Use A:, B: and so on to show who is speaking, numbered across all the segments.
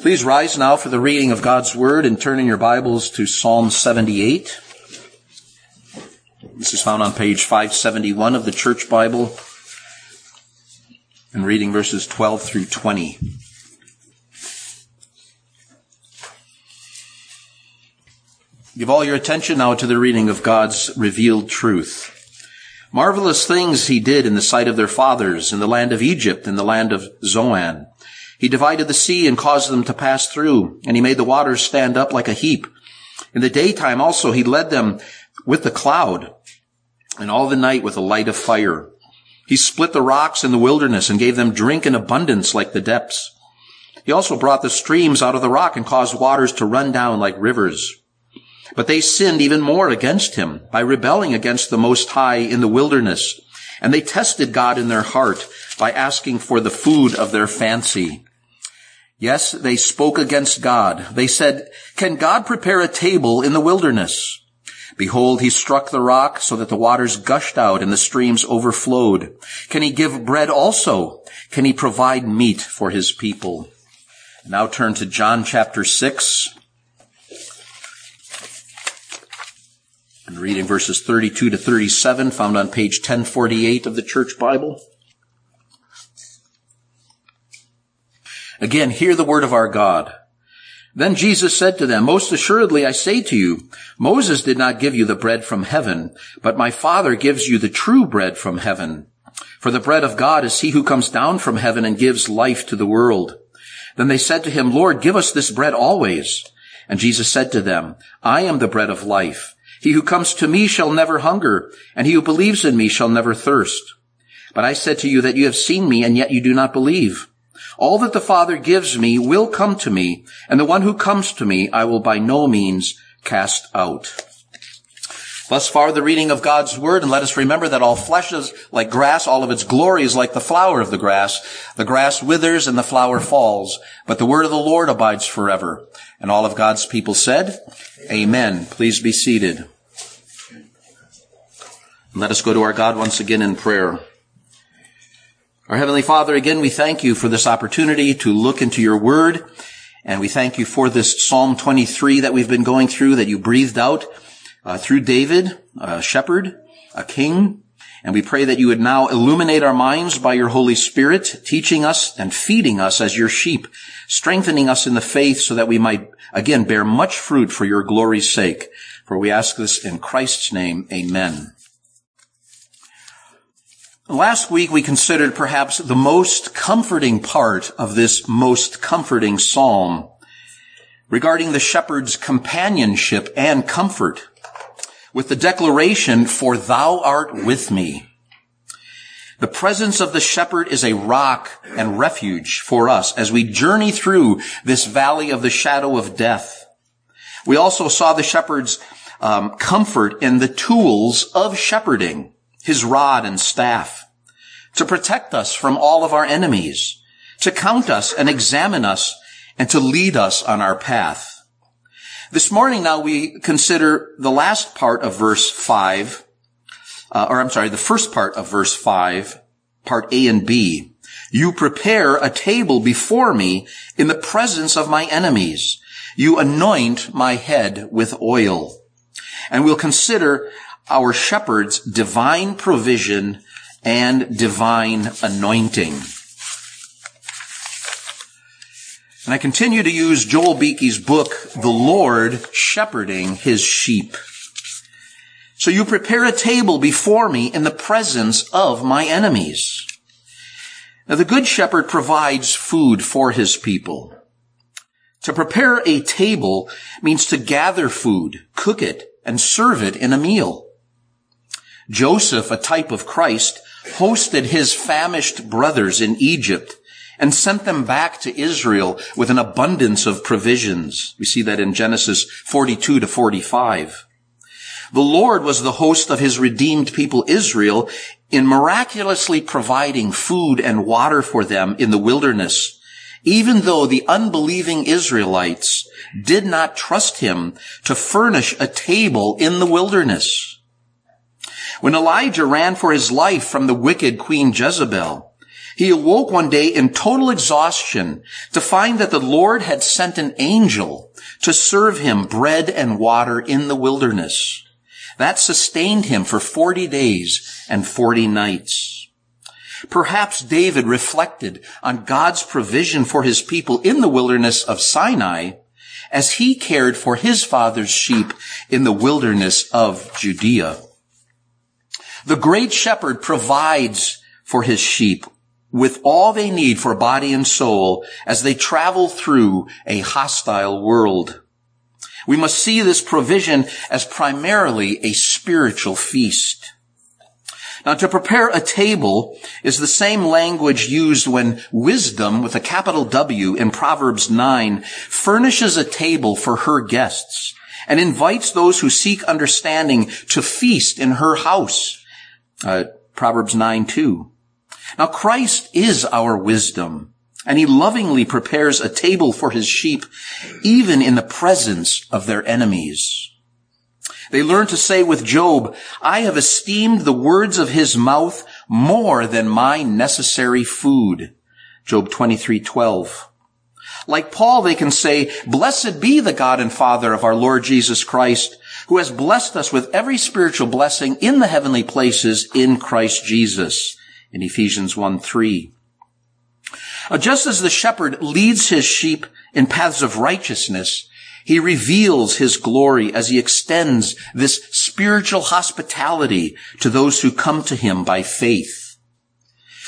A: Please rise now for the reading of God's Word and turn in your Bibles to Psalm 78. This is found on page 571 of the Church Bible and reading verses 12 through 20. Give all your attention now to the reading of God's revealed truth. Marvelous things he did in the sight of their fathers in the land of Egypt in the land of Zoan he divided the sea and caused them to pass through, and he made the waters stand up like a heap. In the daytime also he led them with the cloud, and all the night with a light of fire. He split the rocks in the wilderness and gave them drink in abundance like the depths. He also brought the streams out of the rock and caused waters to run down like rivers. But they sinned even more against him by rebelling against the Most High in the wilderness. And they tested God in their heart by asking for the food of their fancy. Yes, they spoke against God. They said, can God prepare a table in the wilderness? Behold, he struck the rock so that the waters gushed out and the streams overflowed. Can he give bread also? Can he provide meat for his people? Now turn to John chapter 6 and reading verses 32 to 37 found on page 1048 of the church Bible. Again, hear the word of our God. Then Jesus said to them, Most assuredly I say to you, Moses did not give you the bread from heaven, but my Father gives you the true bread from heaven. For the bread of God is he who comes down from heaven and gives life to the world. Then they said to him, Lord, give us this bread always. And Jesus said to them, I am the bread of life. He who comes to me shall never hunger, and he who believes in me shall never thirst. But I said to you that you have seen me, and yet you do not believe. All that the Father gives me will come to me, and the one who comes to me I will by no means cast out. Thus far the reading of God's word, and let us remember that all flesh is like grass, all of its glory is like the flower of the grass. The grass withers and the flower falls, but the word of the Lord abides forever. And all of God's people said, Amen. Please be seated. Let us go to our God once again in prayer. Our Heavenly Father, again, we thank you for this opportunity to look into your word. And we thank you for this Psalm 23 that we've been going through, that you breathed out uh, through David, a shepherd, a king. And we pray that you would now illuminate our minds by your Holy Spirit, teaching us and feeding us as your sheep, strengthening us in the faith so that we might, again, bear much fruit for your glory's sake. For we ask this in Christ's name. Amen. Last week we considered perhaps the most comforting part of this most comforting psalm regarding the shepherd's companionship and comfort with the declaration, for thou art with me. The presence of the shepherd is a rock and refuge for us as we journey through this valley of the shadow of death. We also saw the shepherd's um, comfort in the tools of shepherding his rod and staff, to protect us from all of our enemies, to count us and examine us, and to lead us on our path. This morning now we consider the last part of verse 5, uh, or I'm sorry, the first part of verse 5, part A and B. You prepare a table before me in the presence of my enemies. You anoint my head with oil. And we'll consider our shepherd's divine provision and divine anointing. And I continue to use Joel Beeke's book, The Lord Shepherding His Sheep. So you prepare a table before me in the presence of my enemies. Now the good shepherd provides food for his people. To prepare a table means to gather food, cook it, and serve it in a meal. Joseph, a type of Christ, hosted his famished brothers in Egypt and sent them back to Israel with an abundance of provisions. We see that in Genesis 42 to 45. The Lord was the host of his redeemed people Israel in miraculously providing food and water for them in the wilderness, even though the unbelieving Israelites did not trust him to furnish a table in the wilderness. When Elijah ran for his life from the wicked Queen Jezebel, He awoke one day in total exhaustion to find that the Lord had sent an angel to serve him bread and water in the wilderness. That sustained him for 40 days and 40 nights. Perhaps David reflected on God's provision for his people in the wilderness of Sinai as he cared for his father's sheep in the wilderness of Judea. The great shepherd provides for his sheep with all they need for body and soul as they travel through a hostile world. We must see this provision as primarily a spiritual feast. Now to prepare a table is the same language used when wisdom with a capital W in Proverbs 9 furnishes a table for her guests and invites those who seek understanding to feast in her house. Uh, Proverbs 9 2. Now Christ is our wisdom, and he lovingly prepares a table for his sheep, even in the presence of their enemies. They learn to say with Job, I have esteemed the words of his mouth more than my necessary food. Job 23:12. Like Paul, they can say, Blessed be the God and Father of our Lord Jesus Christ, who has blessed us with every spiritual blessing in the heavenly places in Christ Jesus in Ephesians 1 3. Uh, just as the shepherd leads his sheep in paths of righteousness, he reveals his glory as he extends this spiritual hospitality to those who come to him by faith.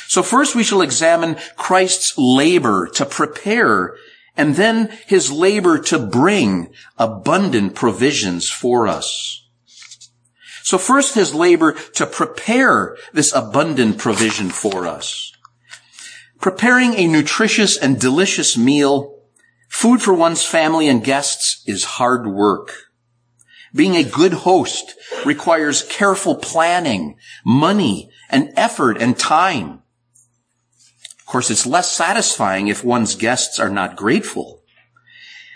A: So first we shall examine Christ's labor to prepare and then his labor to bring abundant provisions for us. So first his labor to prepare this abundant provision for us. Preparing a nutritious and delicious meal, food for one's family and guests is hard work. Being a good host requires careful planning, money, and effort and time. Of course, it's less satisfying if one's guests are not grateful.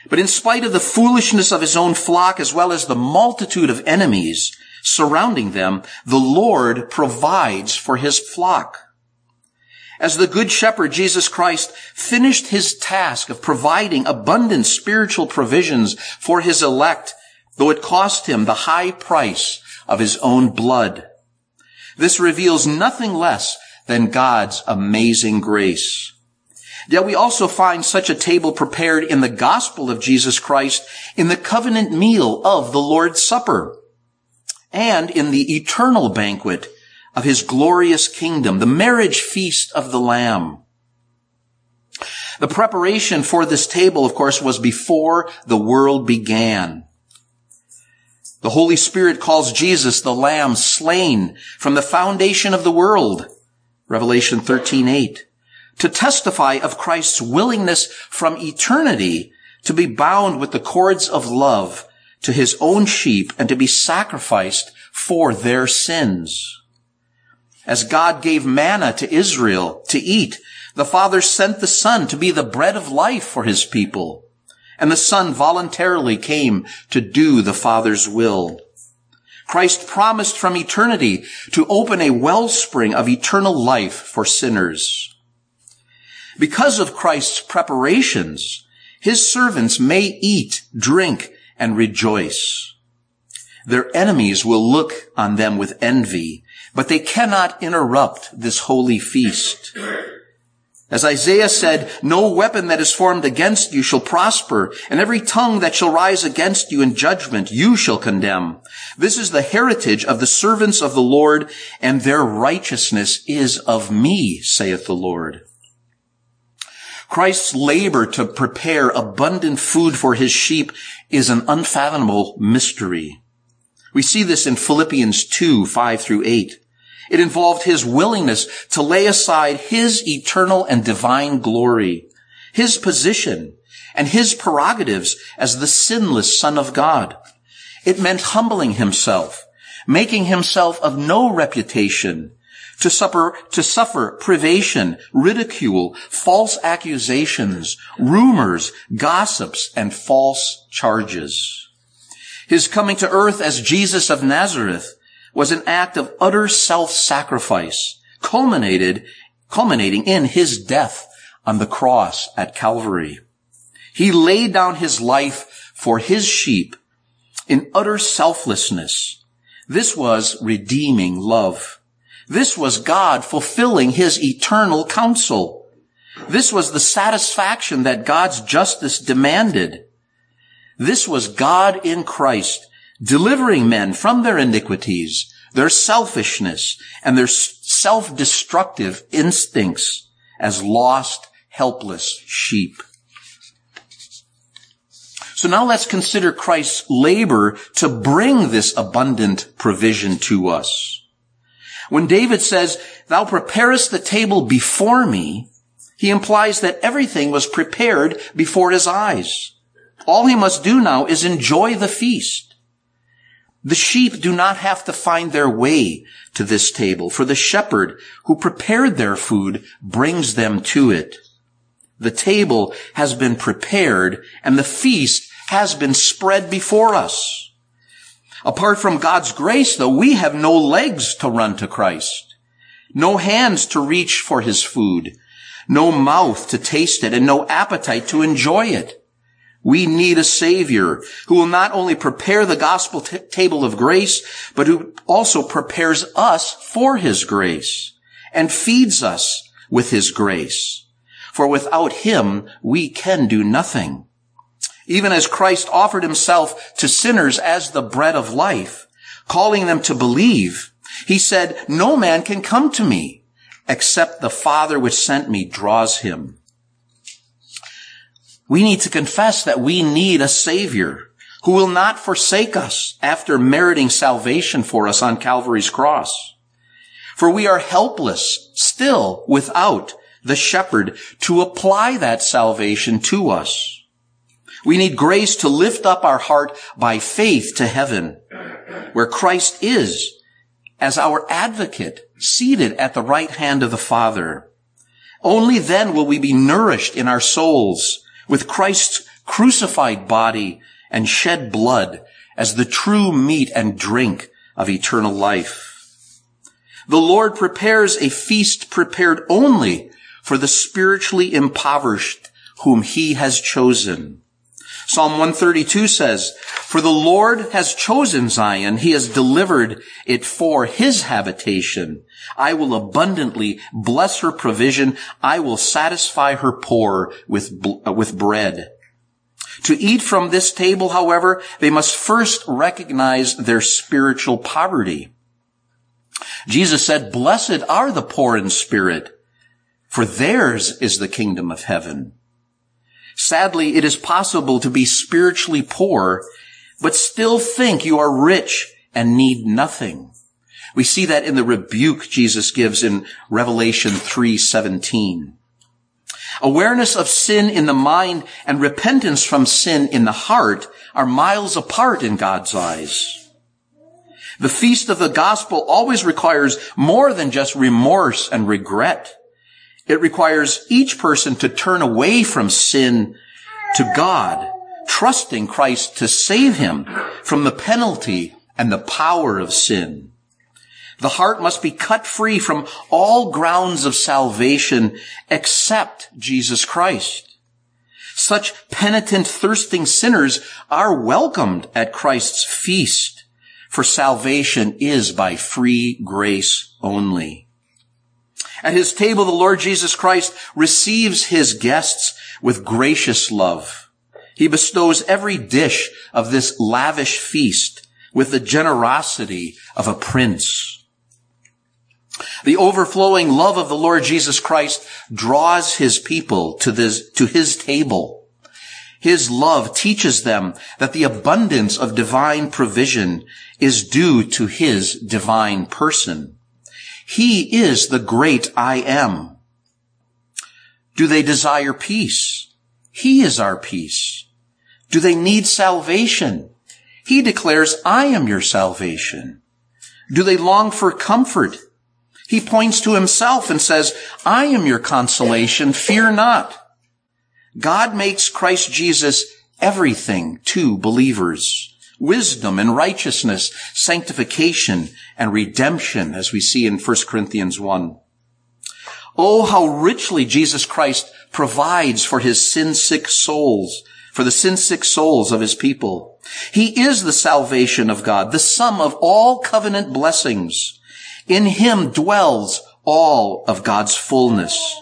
A: But in spite of the foolishness of his own flock as well as the multitude of enemies, surrounding them, the Lord provides for his flock. As the good shepherd, Jesus Christ finished his task of providing abundant spiritual provisions for his elect, though it cost him the high price of his own blood. This reveals nothing less than God's amazing grace. Yet we also find such a table prepared in the gospel of Jesus Christ in the covenant meal of the Lord's Supper and in the eternal banquet of his glorious kingdom, the marriage feast of the Lamb. The preparation for this table, of course, was before the world began. The Holy Spirit calls Jesus the Lamb slain from the foundation of the world. Revelation 13:8. To testify of Christ's willingness from eternity to be bound with the cords of love to his own sheep and to be sacrificed for their sins. As God gave manna to Israel to eat, the Father sent the Son to be the bread of life for his people. And the Son voluntarily came to do the Father's will. Christ promised from eternity to open a wellspring of eternal life for sinners. Because of Christ's preparations, his servants may eat, drink, and rejoice. Their enemies will look on them with envy, but they cannot interrupt this holy feast. As Isaiah said, no weapon that is formed against you shall prosper, and every tongue that shall rise against you in judgment you shall condemn. This is the heritage of the servants of the Lord, and their righteousness is of me, saith the Lord. Christ's labor to prepare abundant food for his sheep is an unfathomable mystery. We see this in Philippians 2, 5 through 8. It involved his willingness to lay aside his eternal and divine glory, his position, and his prerogatives as the sinless Son of God. It meant humbling himself, making himself of no reputation, to suffer, to suffer privation, ridicule, false accusations, rumors, gossips, and false charges. His coming to earth as Jesus of Nazareth was an act of utter self-sacrifice, culminated, culminating in his death on the cross at Calvary. He laid down his life for his sheep in utter selflessness. This was redeeming love. This was God fulfilling his eternal counsel. This was the satisfaction that God's justice demanded. This was God in Christ delivering men from their iniquities, their selfishness, and their self-destructive instincts as lost, helpless sheep. So now let's consider Christ's labor to bring this abundant provision to us. When David says, thou preparest the table before me, he implies that everything was prepared before his eyes. All he must do now is enjoy the feast. The sheep do not have to find their way to this table, for the shepherd who prepared their food brings them to it. The table has been prepared and the feast has been spread before us. Apart from God's grace, though, we have no legs to run to Christ, no hands to reach for his food, no mouth to taste it, and no appetite to enjoy it. We need a savior who will not only prepare the gospel t- table of grace, but who also prepares us for his grace and feeds us with his grace. For without him, we can do nothing. Even as Christ offered himself to sinners as the bread of life, calling them to believe, he said, no man can come to me except the Father which sent me draws him. We need to confess that we need a savior who will not forsake us after meriting salvation for us on Calvary's cross. For we are helpless still without the shepherd to apply that salvation to us. We need grace to lift up our heart by faith to heaven, where Christ is as our advocate seated at the right hand of the Father. Only then will we be nourished in our souls with Christ's crucified body and shed blood as the true meat and drink of eternal life. The Lord prepares a feast prepared only for the spiritually impoverished whom he has chosen. Psalm 132 says, For the Lord has chosen Zion, he has delivered it for his habitation. I will abundantly bless her provision. I will satisfy her poor with, uh, with bread. To eat from this table, however, they must first recognize their spiritual poverty. Jesus said, Blessed are the poor in spirit, for theirs is the kingdom of heaven. Sadly, it is possible to be spiritually poor, but still think you are rich and need nothing. We see that in the rebuke Jesus gives in Revelation 3:17. Awareness of sin in the mind and repentance from sin in the heart are miles apart in God's eyes. The feast of the gospel always requires more than just remorse and regret. It requires each person to turn away from sin to God, trusting Christ to save him from the penalty and the power of sin. The heart must be cut free from all grounds of salvation except Jesus Christ. Such penitent, thirsting sinners are welcomed at Christ's feast, for salvation is by free grace only. At his table, the Lord Jesus Christ receives his guests with gracious love. He bestows every dish of this lavish feast with the generosity of a prince. The overflowing love of the Lord Jesus Christ draws his people to this, to his table. His love teaches them that the abundance of divine provision is due to his divine person. He is the great I am. Do they desire peace? He is our peace. Do they need salvation? He declares, I am your salvation. Do they long for comfort? He points to himself and says, I am your consolation. Fear not. God makes Christ Jesus everything to believers wisdom and righteousness, sanctification and redemption, as we see in 1 Corinthians 1. Oh, how richly Jesus Christ provides for his sin-sick souls, for the sin-sick souls of his people. He is the salvation of God, the sum of all covenant blessings. In him dwells all of God's fullness.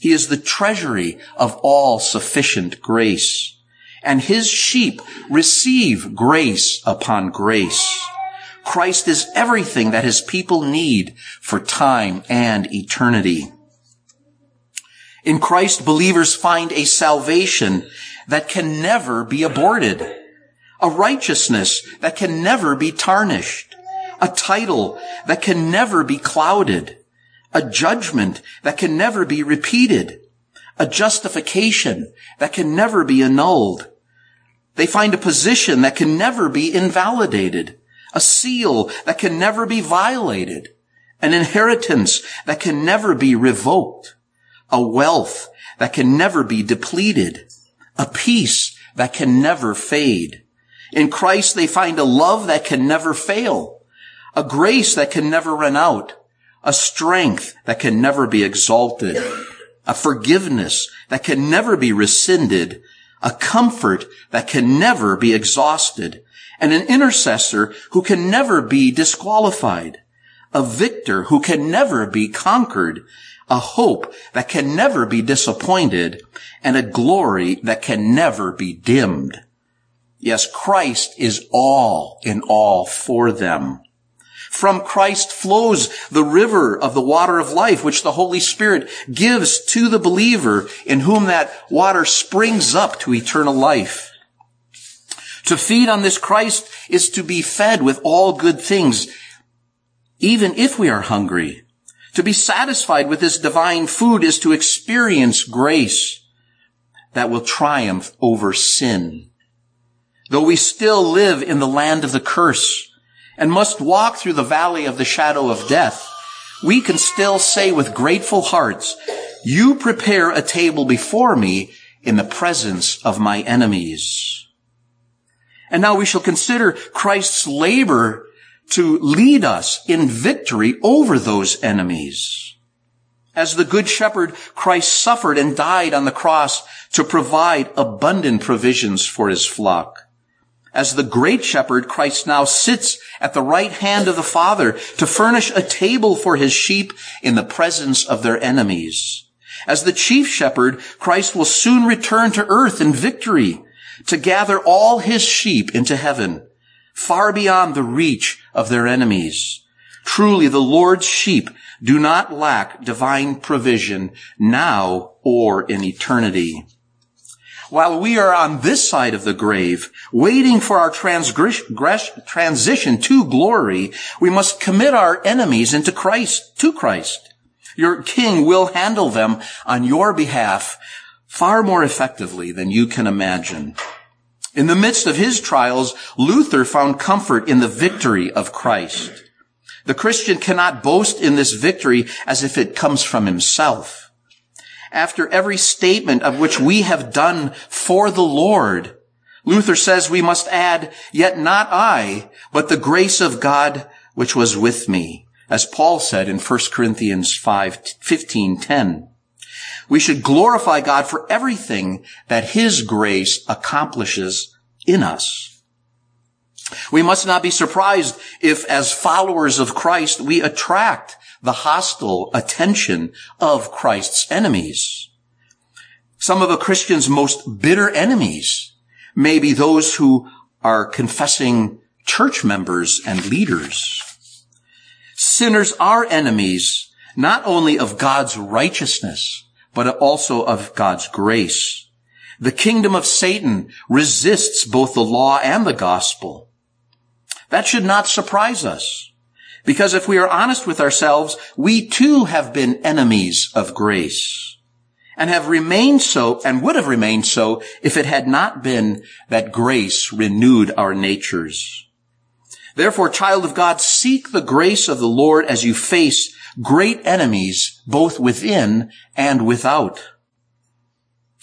A: He is the treasury of all sufficient grace. And his sheep receive grace upon grace. Christ is everything that his people need for time and eternity. In Christ, believers find a salvation that can never be aborted, a righteousness that can never be tarnished, a title that can never be clouded, a judgment that can never be repeated, a justification that can never be annulled. They find a position that can never be invalidated, a seal that can never be violated, an inheritance that can never be revoked, a wealth that can never be depleted, a peace that can never fade. In Christ they find a love that can never fail, a grace that can never run out, a strength that can never be exalted, a forgiveness that can never be rescinded, a comfort that can never be exhausted, and an intercessor who can never be disqualified, a victor who can never be conquered, a hope that can never be disappointed, and a glory that can never be dimmed. Yes, Christ is all in all for them. From Christ flows the river of the water of life, which the Holy Spirit gives to the believer in whom that water springs up to eternal life. To feed on this Christ is to be fed with all good things, even if we are hungry. To be satisfied with this divine food is to experience grace that will triumph over sin. Though we still live in the land of the curse and must walk through the valley of the shadow of death, we can still say with grateful hearts, you prepare a table before me in the presence of my enemies. And now we shall consider Christ's labor to lead us in victory over those enemies. As the good shepherd, Christ suffered and died on the cross to provide abundant provisions for his flock. As the great shepherd, Christ now sits at the right hand of the Father to furnish a table for his sheep in the presence of their enemies. As the chief shepherd, Christ will soon return to earth in victory to gather all his sheep into heaven, far beyond the reach of their enemies. Truly, the Lord's sheep do not lack divine provision now or in eternity. While we are on this side of the grave, waiting for our transition to glory, we must commit our enemies into Christ, to Christ. Your king will handle them on your behalf far more effectively than you can imagine. In the midst of his trials, Luther found comfort in the victory of Christ. The Christian cannot boast in this victory as if it comes from himself. After every statement of which we have done for the Lord, Luther says we must add, yet not I, but the grace of God which was with me, as Paul said in 1 Corinthians 5, 15, 10. We should glorify God for everything that His grace accomplishes in us. We must not be surprised if as followers of Christ we attract the hostile attention of Christ's enemies. Some of a Christian's most bitter enemies may be those who are confessing church members and leaders. Sinners are enemies not only of God's righteousness, but also of God's grace. The kingdom of Satan resists both the law and the gospel. That should not surprise us. Because if we are honest with ourselves, we too have been enemies of grace and have remained so and would have remained so if it had not been that grace renewed our natures. Therefore, child of God, seek the grace of the Lord as you face great enemies both within and without.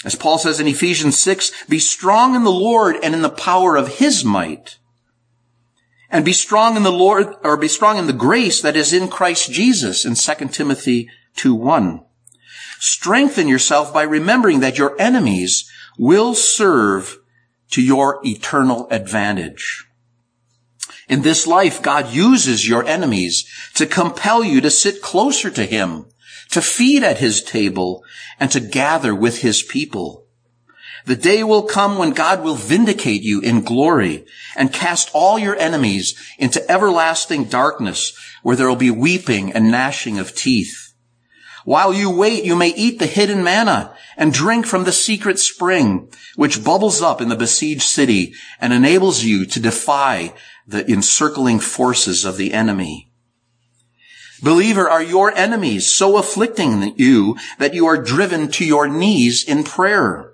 A: As Paul says in Ephesians 6, be strong in the Lord and in the power of his might. And be strong in the Lord, or be strong in the grace that is in Christ Jesus in 2 Timothy 2 1. Strengthen yourself by remembering that your enemies will serve to your eternal advantage. In this life, God uses your enemies to compel you to sit closer to Him, to feed at His table, and to gather with His people. The day will come when God will vindicate you in glory and cast all your enemies into everlasting darkness where there will be weeping and gnashing of teeth. While you wait, you may eat the hidden manna and drink from the secret spring, which bubbles up in the besieged city and enables you to defy the encircling forces of the enemy. Believer, are your enemies so afflicting you that you are driven to your knees in prayer?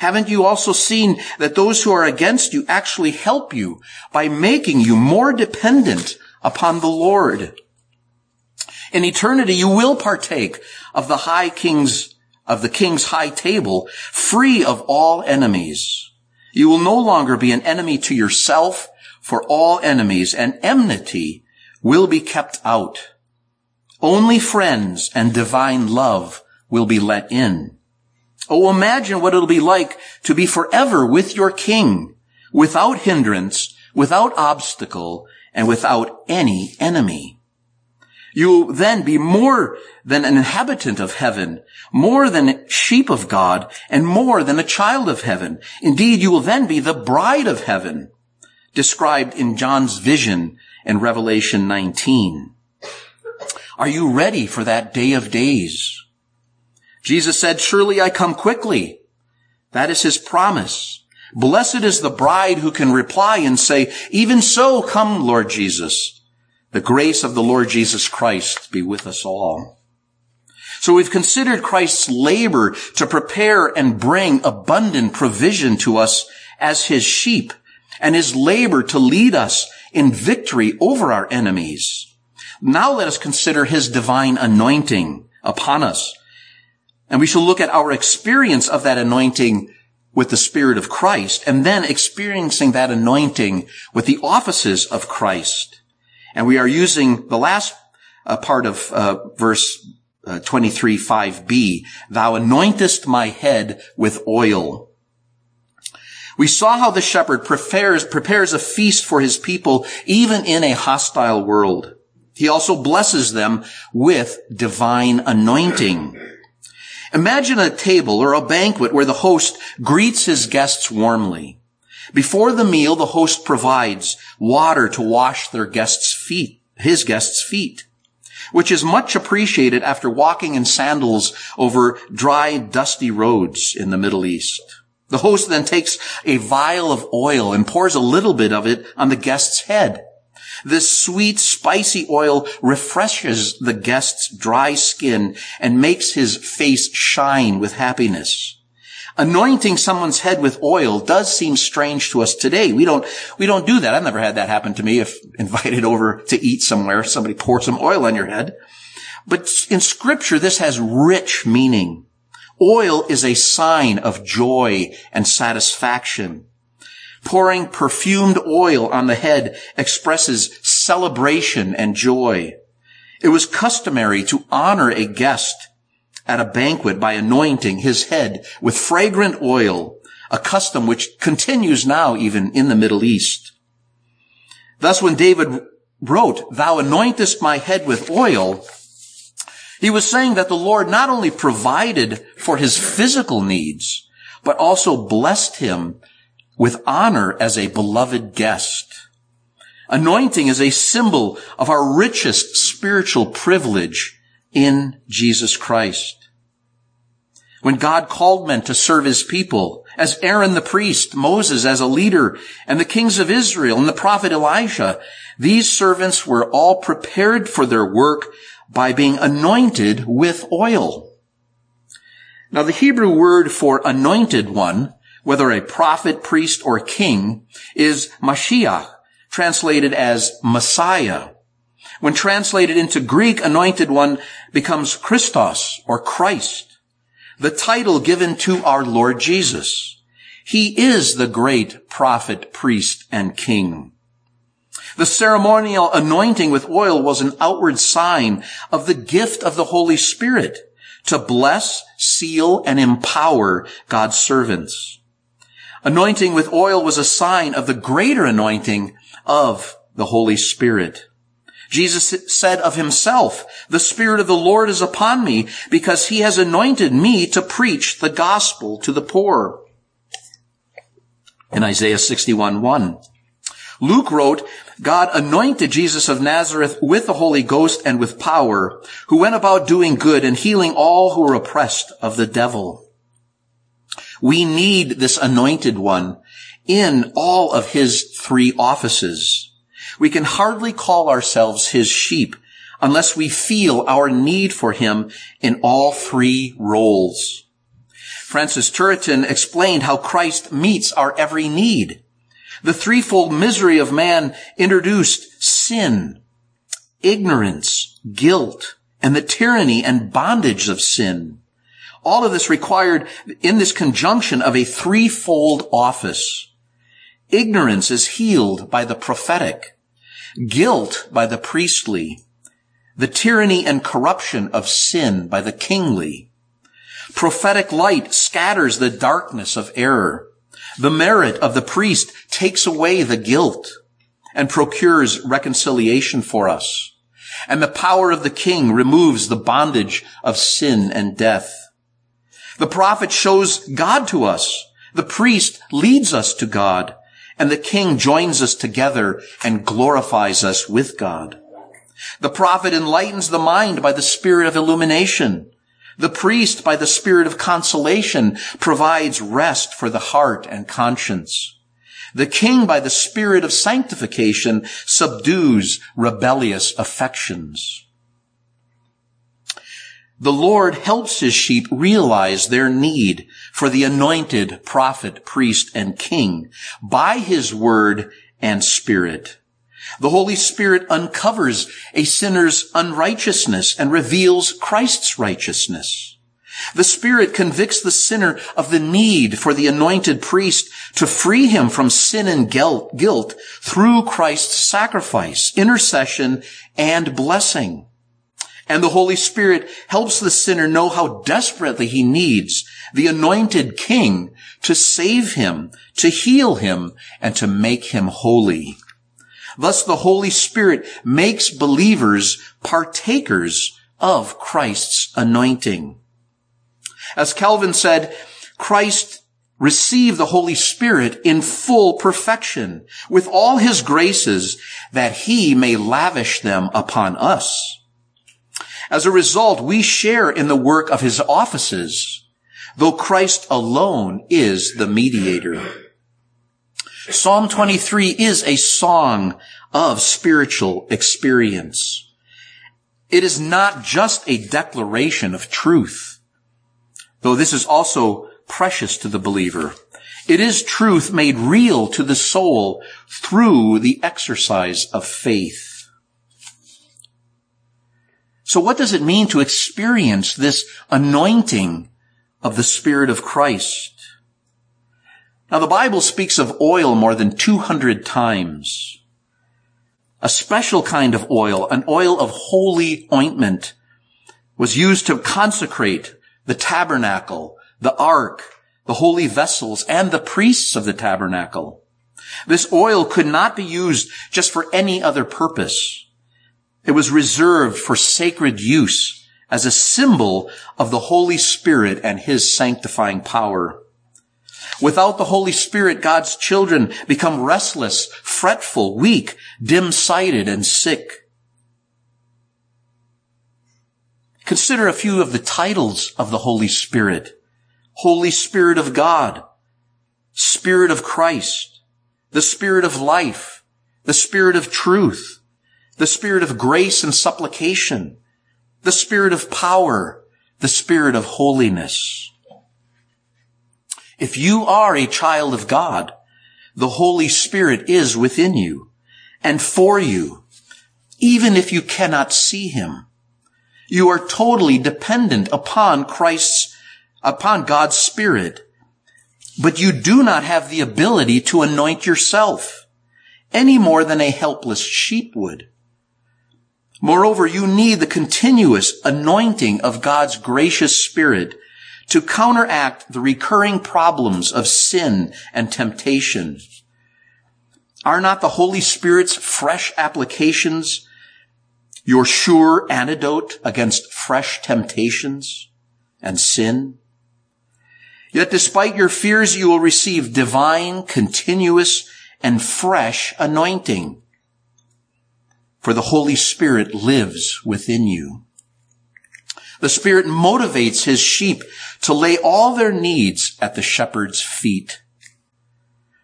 A: Haven't you also seen that those who are against you actually help you by making you more dependent upon the Lord? In eternity, you will partake of the high king's, of the king's high table, free of all enemies. You will no longer be an enemy to yourself for all enemies and enmity will be kept out. Only friends and divine love will be let in. Oh, imagine what it'll be like to be forever with your king, without hindrance, without obstacle, and without any enemy. You will then be more than an inhabitant of heaven, more than sheep of God, and more than a child of heaven. Indeed, you will then be the bride of heaven described in John's vision in Revelation 19. Are you ready for that day of days? Jesus said, surely I come quickly. That is his promise. Blessed is the bride who can reply and say, even so come, Lord Jesus. The grace of the Lord Jesus Christ be with us all. So we've considered Christ's labor to prepare and bring abundant provision to us as his sheep and his labor to lead us in victory over our enemies. Now let us consider his divine anointing upon us. And we shall look at our experience of that anointing with the Spirit of Christ and then experiencing that anointing with the offices of Christ. And we are using the last uh, part of uh, verse uh, 23, 5b, thou anointest my head with oil. We saw how the shepherd prepares, prepares a feast for his people even in a hostile world. He also blesses them with divine anointing. Imagine a table or a banquet where the host greets his guests warmly. Before the meal, the host provides water to wash their guests' feet, his guests' feet, which is much appreciated after walking in sandals over dry, dusty roads in the Middle East. The host then takes a vial of oil and pours a little bit of it on the guest's head. This sweet, spicy oil refreshes the guest's dry skin and makes his face shine with happiness. Anointing someone's head with oil does seem strange to us today. We don't, we don't do that. I've never had that happen to me if invited over to eat somewhere, somebody pours some oil on your head. But in scripture, this has rich meaning. Oil is a sign of joy and satisfaction. Pouring perfumed oil on the head expresses celebration and joy. It was customary to honor a guest at a banquet by anointing his head with fragrant oil, a custom which continues now even in the Middle East. Thus when David wrote, thou anointest my head with oil, he was saying that the Lord not only provided for his physical needs, but also blessed him with honor as a beloved guest. Anointing is a symbol of our richest spiritual privilege in Jesus Christ. When God called men to serve his people, as Aaron the priest, Moses as a leader, and the kings of Israel and the prophet Elijah, these servants were all prepared for their work by being anointed with oil. Now the Hebrew word for anointed one, whether a prophet, priest, or king, is Mashiach, translated as Messiah. When translated into Greek, anointed one becomes Christos or Christ, the title given to our Lord Jesus. He is the great prophet, priest, and king. The ceremonial anointing with oil was an outward sign of the gift of the Holy Spirit to bless, seal, and empower God's servants. Anointing with oil was a sign of the greater anointing of the Holy Spirit. Jesus said of himself, the Spirit of the Lord is upon me because he has anointed me to preach the gospel to the poor. In Isaiah 61, 1. Luke wrote, God anointed Jesus of Nazareth with the Holy Ghost and with power, who went about doing good and healing all who were oppressed of the devil. We need this anointed one in all of his three offices. We can hardly call ourselves his sheep unless we feel our need for him in all three roles. Francis Turretin explained how Christ meets our every need. The threefold misery of man introduced sin, ignorance, guilt, and the tyranny and bondage of sin. All of this required in this conjunction of a threefold office. Ignorance is healed by the prophetic guilt by the priestly, the tyranny and corruption of sin by the kingly. Prophetic light scatters the darkness of error. The merit of the priest takes away the guilt and procures reconciliation for us. And the power of the king removes the bondage of sin and death. The prophet shows God to us. The priest leads us to God and the king joins us together and glorifies us with God. The prophet enlightens the mind by the spirit of illumination. The priest, by the spirit of consolation, provides rest for the heart and conscience. The king, by the spirit of sanctification, subdues rebellious affections. The Lord helps his sheep realize their need for the anointed prophet, priest, and king by his word and spirit. The Holy Spirit uncovers a sinner's unrighteousness and reveals Christ's righteousness. The Spirit convicts the sinner of the need for the anointed priest to free him from sin and guilt through Christ's sacrifice, intercession, and blessing. And the Holy Spirit helps the sinner know how desperately he needs the anointed king to save him, to heal him, and to make him holy. Thus the Holy Spirit makes believers partakers of Christ's anointing. As Calvin said, Christ received the Holy Spirit in full perfection with all his graces that he may lavish them upon us. As a result, we share in the work of his offices, though Christ alone is the mediator. Psalm 23 is a song of spiritual experience. It is not just a declaration of truth, though this is also precious to the believer. It is truth made real to the soul through the exercise of faith. So what does it mean to experience this anointing of the Spirit of Christ? Now the Bible speaks of oil more than 200 times. A special kind of oil, an oil of holy ointment, was used to consecrate the tabernacle, the ark, the holy vessels, and the priests of the tabernacle. This oil could not be used just for any other purpose. It was reserved for sacred use as a symbol of the Holy Spirit and His sanctifying power. Without the Holy Spirit, God's children become restless, fretful, weak, dim-sighted, and sick. Consider a few of the titles of the Holy Spirit. Holy Spirit of God, Spirit of Christ, the Spirit of life, the Spirit of truth, the spirit of grace and supplication, the spirit of power, the spirit of holiness. If you are a child of God, the Holy Spirit is within you and for you, even if you cannot see him. You are totally dependent upon Christ's, upon God's Spirit, but you do not have the ability to anoint yourself any more than a helpless sheep would. Moreover, you need the continuous anointing of God's gracious Spirit to counteract the recurring problems of sin and temptation. Are not the Holy Spirit's fresh applications your sure antidote against fresh temptations and sin? Yet despite your fears, you will receive divine, continuous, and fresh anointing. For the Holy Spirit lives within you. The Spirit motivates His sheep to lay all their needs at the shepherd's feet.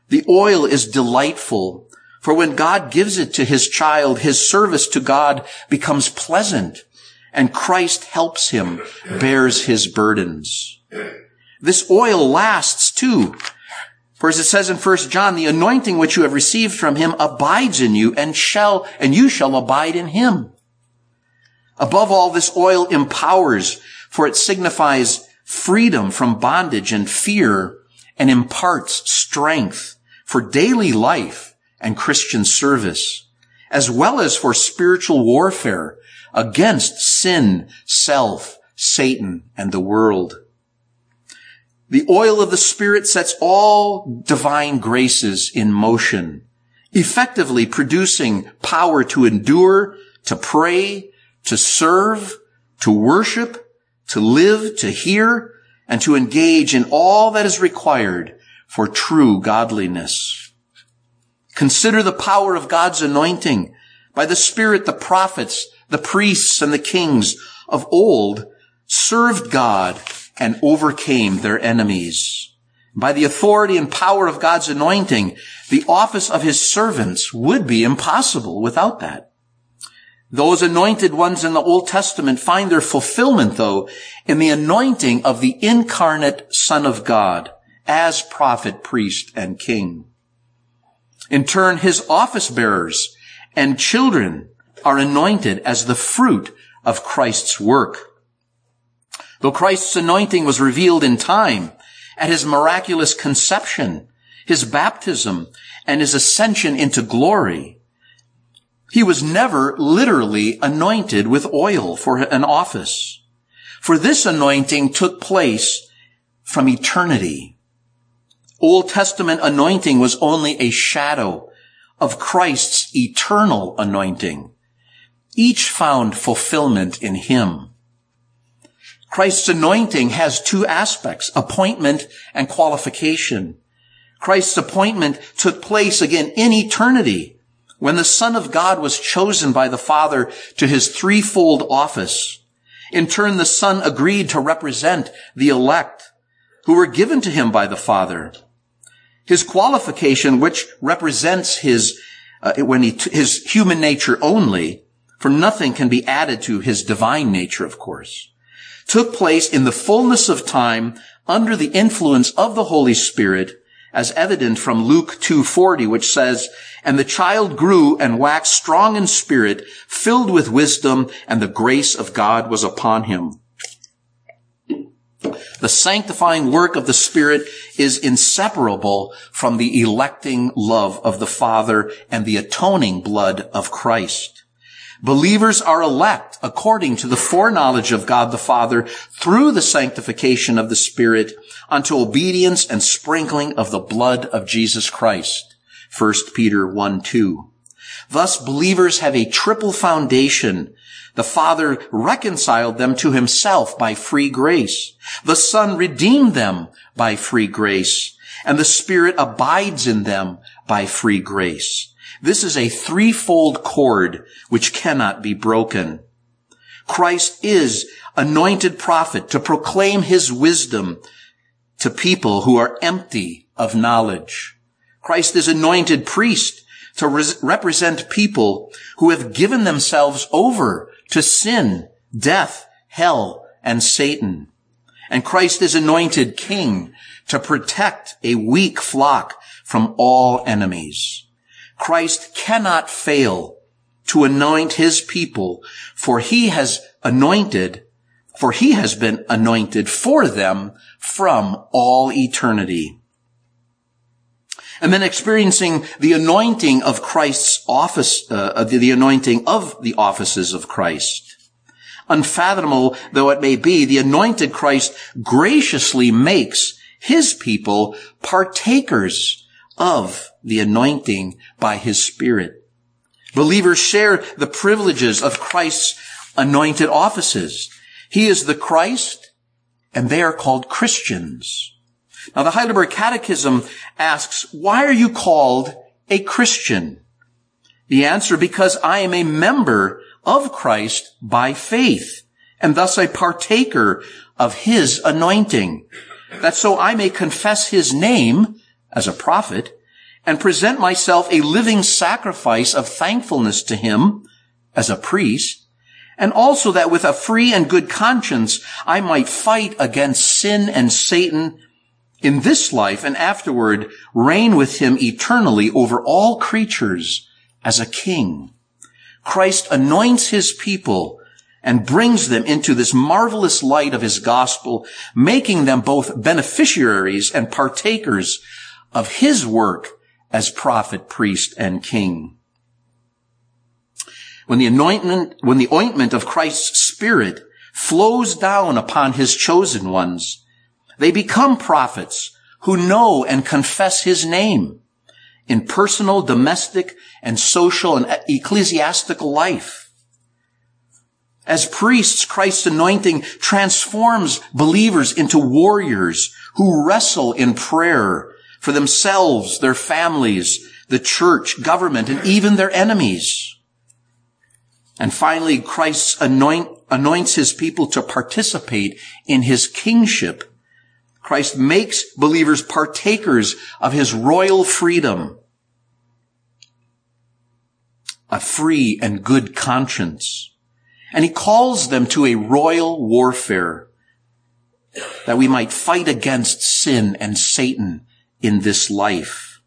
A: The oil is delightful, for when God gives it to His child, His service to God becomes pleasant, and Christ helps him, bears his burdens. This oil lasts too. For as it says in 1 John, the anointing which you have received from him abides in you and shall, and you shall abide in him. Above all, this oil empowers, for it signifies freedom from bondage and fear and imparts strength for daily life and Christian service, as well as for spiritual warfare against sin, self, Satan, and the world. The oil of the Spirit sets all divine graces in motion, effectively producing power to endure, to pray, to serve, to worship, to live, to hear, and to engage in all that is required for true godliness. Consider the power of God's anointing. By the Spirit, the prophets, the priests, and the kings of old served God and overcame their enemies. By the authority and power of God's anointing, the office of his servants would be impossible without that. Those anointed ones in the Old Testament find their fulfillment, though, in the anointing of the incarnate Son of God as prophet, priest, and king. In turn, his office bearers and children are anointed as the fruit of Christ's work. Though Christ's anointing was revealed in time at his miraculous conception, his baptism, and his ascension into glory, he was never literally anointed with oil for an office. For this anointing took place from eternity. Old Testament anointing was only a shadow of Christ's eternal anointing. Each found fulfillment in him. Christ's anointing has two aspects, appointment and qualification. Christ's appointment took place again in eternity when the Son of God was chosen by the Father to his threefold office. In turn, the Son agreed to represent the elect who were given to him by the Father. His qualification, which represents his, uh, when he, his human nature only, for nothing can be added to his divine nature, of course took place in the fullness of time under the influence of the Holy Spirit as evident from Luke 2:40 which says and the child grew and waxed strong in spirit filled with wisdom and the grace of God was upon him the sanctifying work of the Spirit is inseparable from the electing love of the Father and the atoning blood of Christ. Believers are elect according to the foreknowledge of God the Father through the sanctification of the Spirit unto obedience and sprinkling of the blood of Jesus Christ. 1 Peter 1 2. Thus believers have a triple foundation. The Father reconciled them to himself by free grace. The Son redeemed them by free grace. And the Spirit abides in them by free grace. This is a threefold cord which cannot be broken. Christ is anointed prophet to proclaim his wisdom to people who are empty of knowledge. Christ is anointed priest to res- represent people who have given themselves over to sin, death, hell, and Satan. And Christ is anointed king to protect a weak flock from all enemies. Christ cannot fail to anoint his people, for he has anointed, for he has been anointed for them from all eternity. and then experiencing the anointing of Christ's office, uh, the, the anointing of the offices of Christ. Unfathomable though it may be, the anointed Christ graciously makes his people partakers of the anointing by his Spirit. Believers share the privileges of Christ's anointed offices. He is the Christ, and they are called Christians. Now the Heidelberg Catechism asks, why are you called a Christian? The answer, because I am a member of Christ by faith, and thus a partaker of his anointing, that so I may confess his name as a prophet and present myself a living sacrifice of thankfulness to him as a priest, and also that with a free and good conscience I might fight against sin and Satan in this life and afterward reign with him eternally over all creatures as a king. Christ anoints his people and brings them into this marvelous light of his gospel, making them both beneficiaries and partakers of his work as prophet, priest, and king. When the anointment, when the ointment of Christ's spirit flows down upon his chosen ones, they become prophets who know and confess his name in personal, domestic, and social and ecclesiastical life. As priests, Christ's anointing transforms believers into warriors who wrestle in prayer for themselves, their families, the church, government, and even their enemies. And finally, Christ anoint, anoints his people to participate in his kingship Christ makes believers partakers of his royal freedom, a free and good conscience. And he calls them to a royal warfare that we might fight against sin and Satan in this life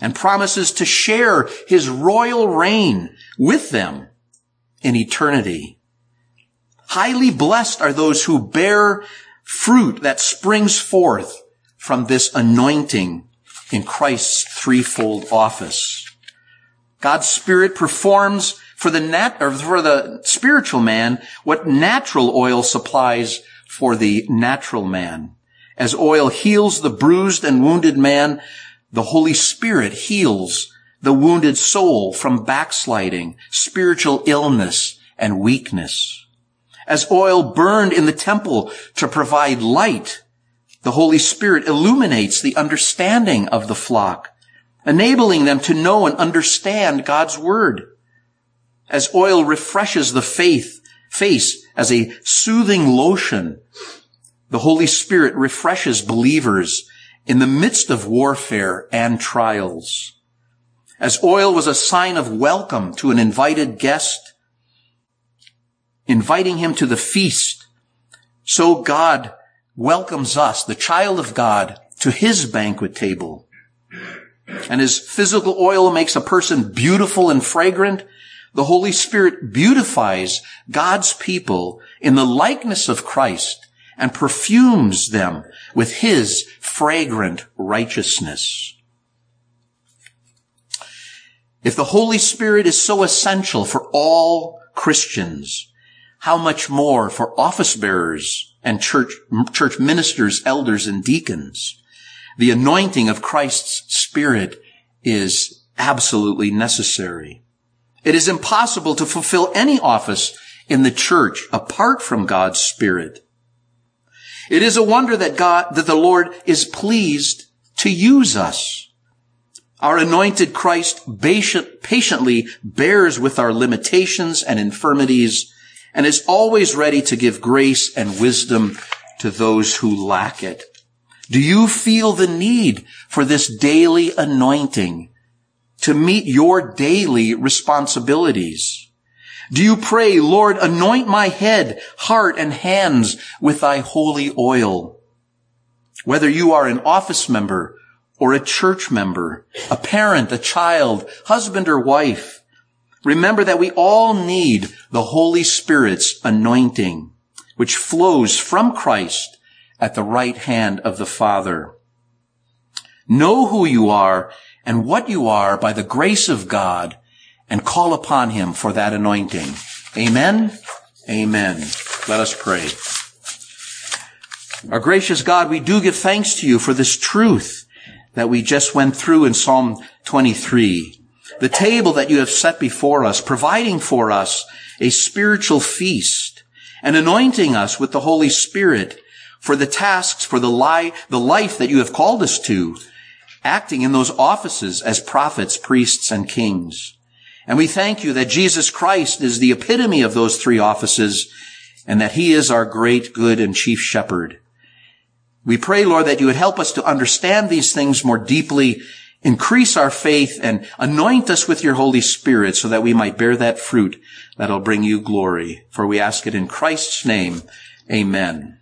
A: and promises to share his royal reign with them in eternity. Highly blessed are those who bear fruit that springs forth from this anointing in Christ's threefold office. God's Spirit performs for the nat, or for the spiritual man what natural oil supplies for the natural man. As oil heals the bruised and wounded man, the Holy Spirit heals the wounded soul from backsliding, spiritual illness, and weakness. As oil burned in the temple to provide light, the Holy Spirit illuminates the understanding of the flock, enabling them to know and understand God's word. As oil refreshes the faith, face as a soothing lotion, the Holy Spirit refreshes believers in the midst of warfare and trials. As oil was a sign of welcome to an invited guest, inviting him to the feast. So God welcomes us, the child of God, to his banquet table. And as physical oil makes a person beautiful and fragrant, the Holy Spirit beautifies God's people in the likeness of Christ and perfumes them with his fragrant righteousness. If the Holy Spirit is so essential for all Christians, how much more for office bearers and church, church ministers, elders, and deacons? The anointing of Christ's Spirit is absolutely necessary. It is impossible to fulfill any office in the church apart from God's Spirit. It is a wonder that God, that the Lord is pleased to use us. Our anointed Christ patiently bears with our limitations and infirmities and is always ready to give grace and wisdom to those who lack it. Do you feel the need for this daily anointing to meet your daily responsibilities? Do you pray, Lord, anoint my head, heart, and hands with thy holy oil? Whether you are an office member or a church member, a parent, a child, husband or wife, Remember that we all need the Holy Spirit's anointing, which flows from Christ at the right hand of the Father. know who you are and what you are by the grace of God and call upon him for that anointing. Amen. Amen. Let us pray. Our gracious God, we do give thanks to you for this truth that we just went through in Psalm 23. The table that you have set before us, providing for us a spiritual feast and anointing us with the Holy Spirit for the tasks, for the, li- the life that you have called us to, acting in those offices as prophets, priests, and kings. And we thank you that Jesus Christ is the epitome of those three offices and that he is our great, good, and chief shepherd. We pray, Lord, that you would help us to understand these things more deeply, increase our faith, and anoint us with your Holy Spirit so that we might bear that fruit that'll bring you glory. For we ask it in Christ's name. Amen.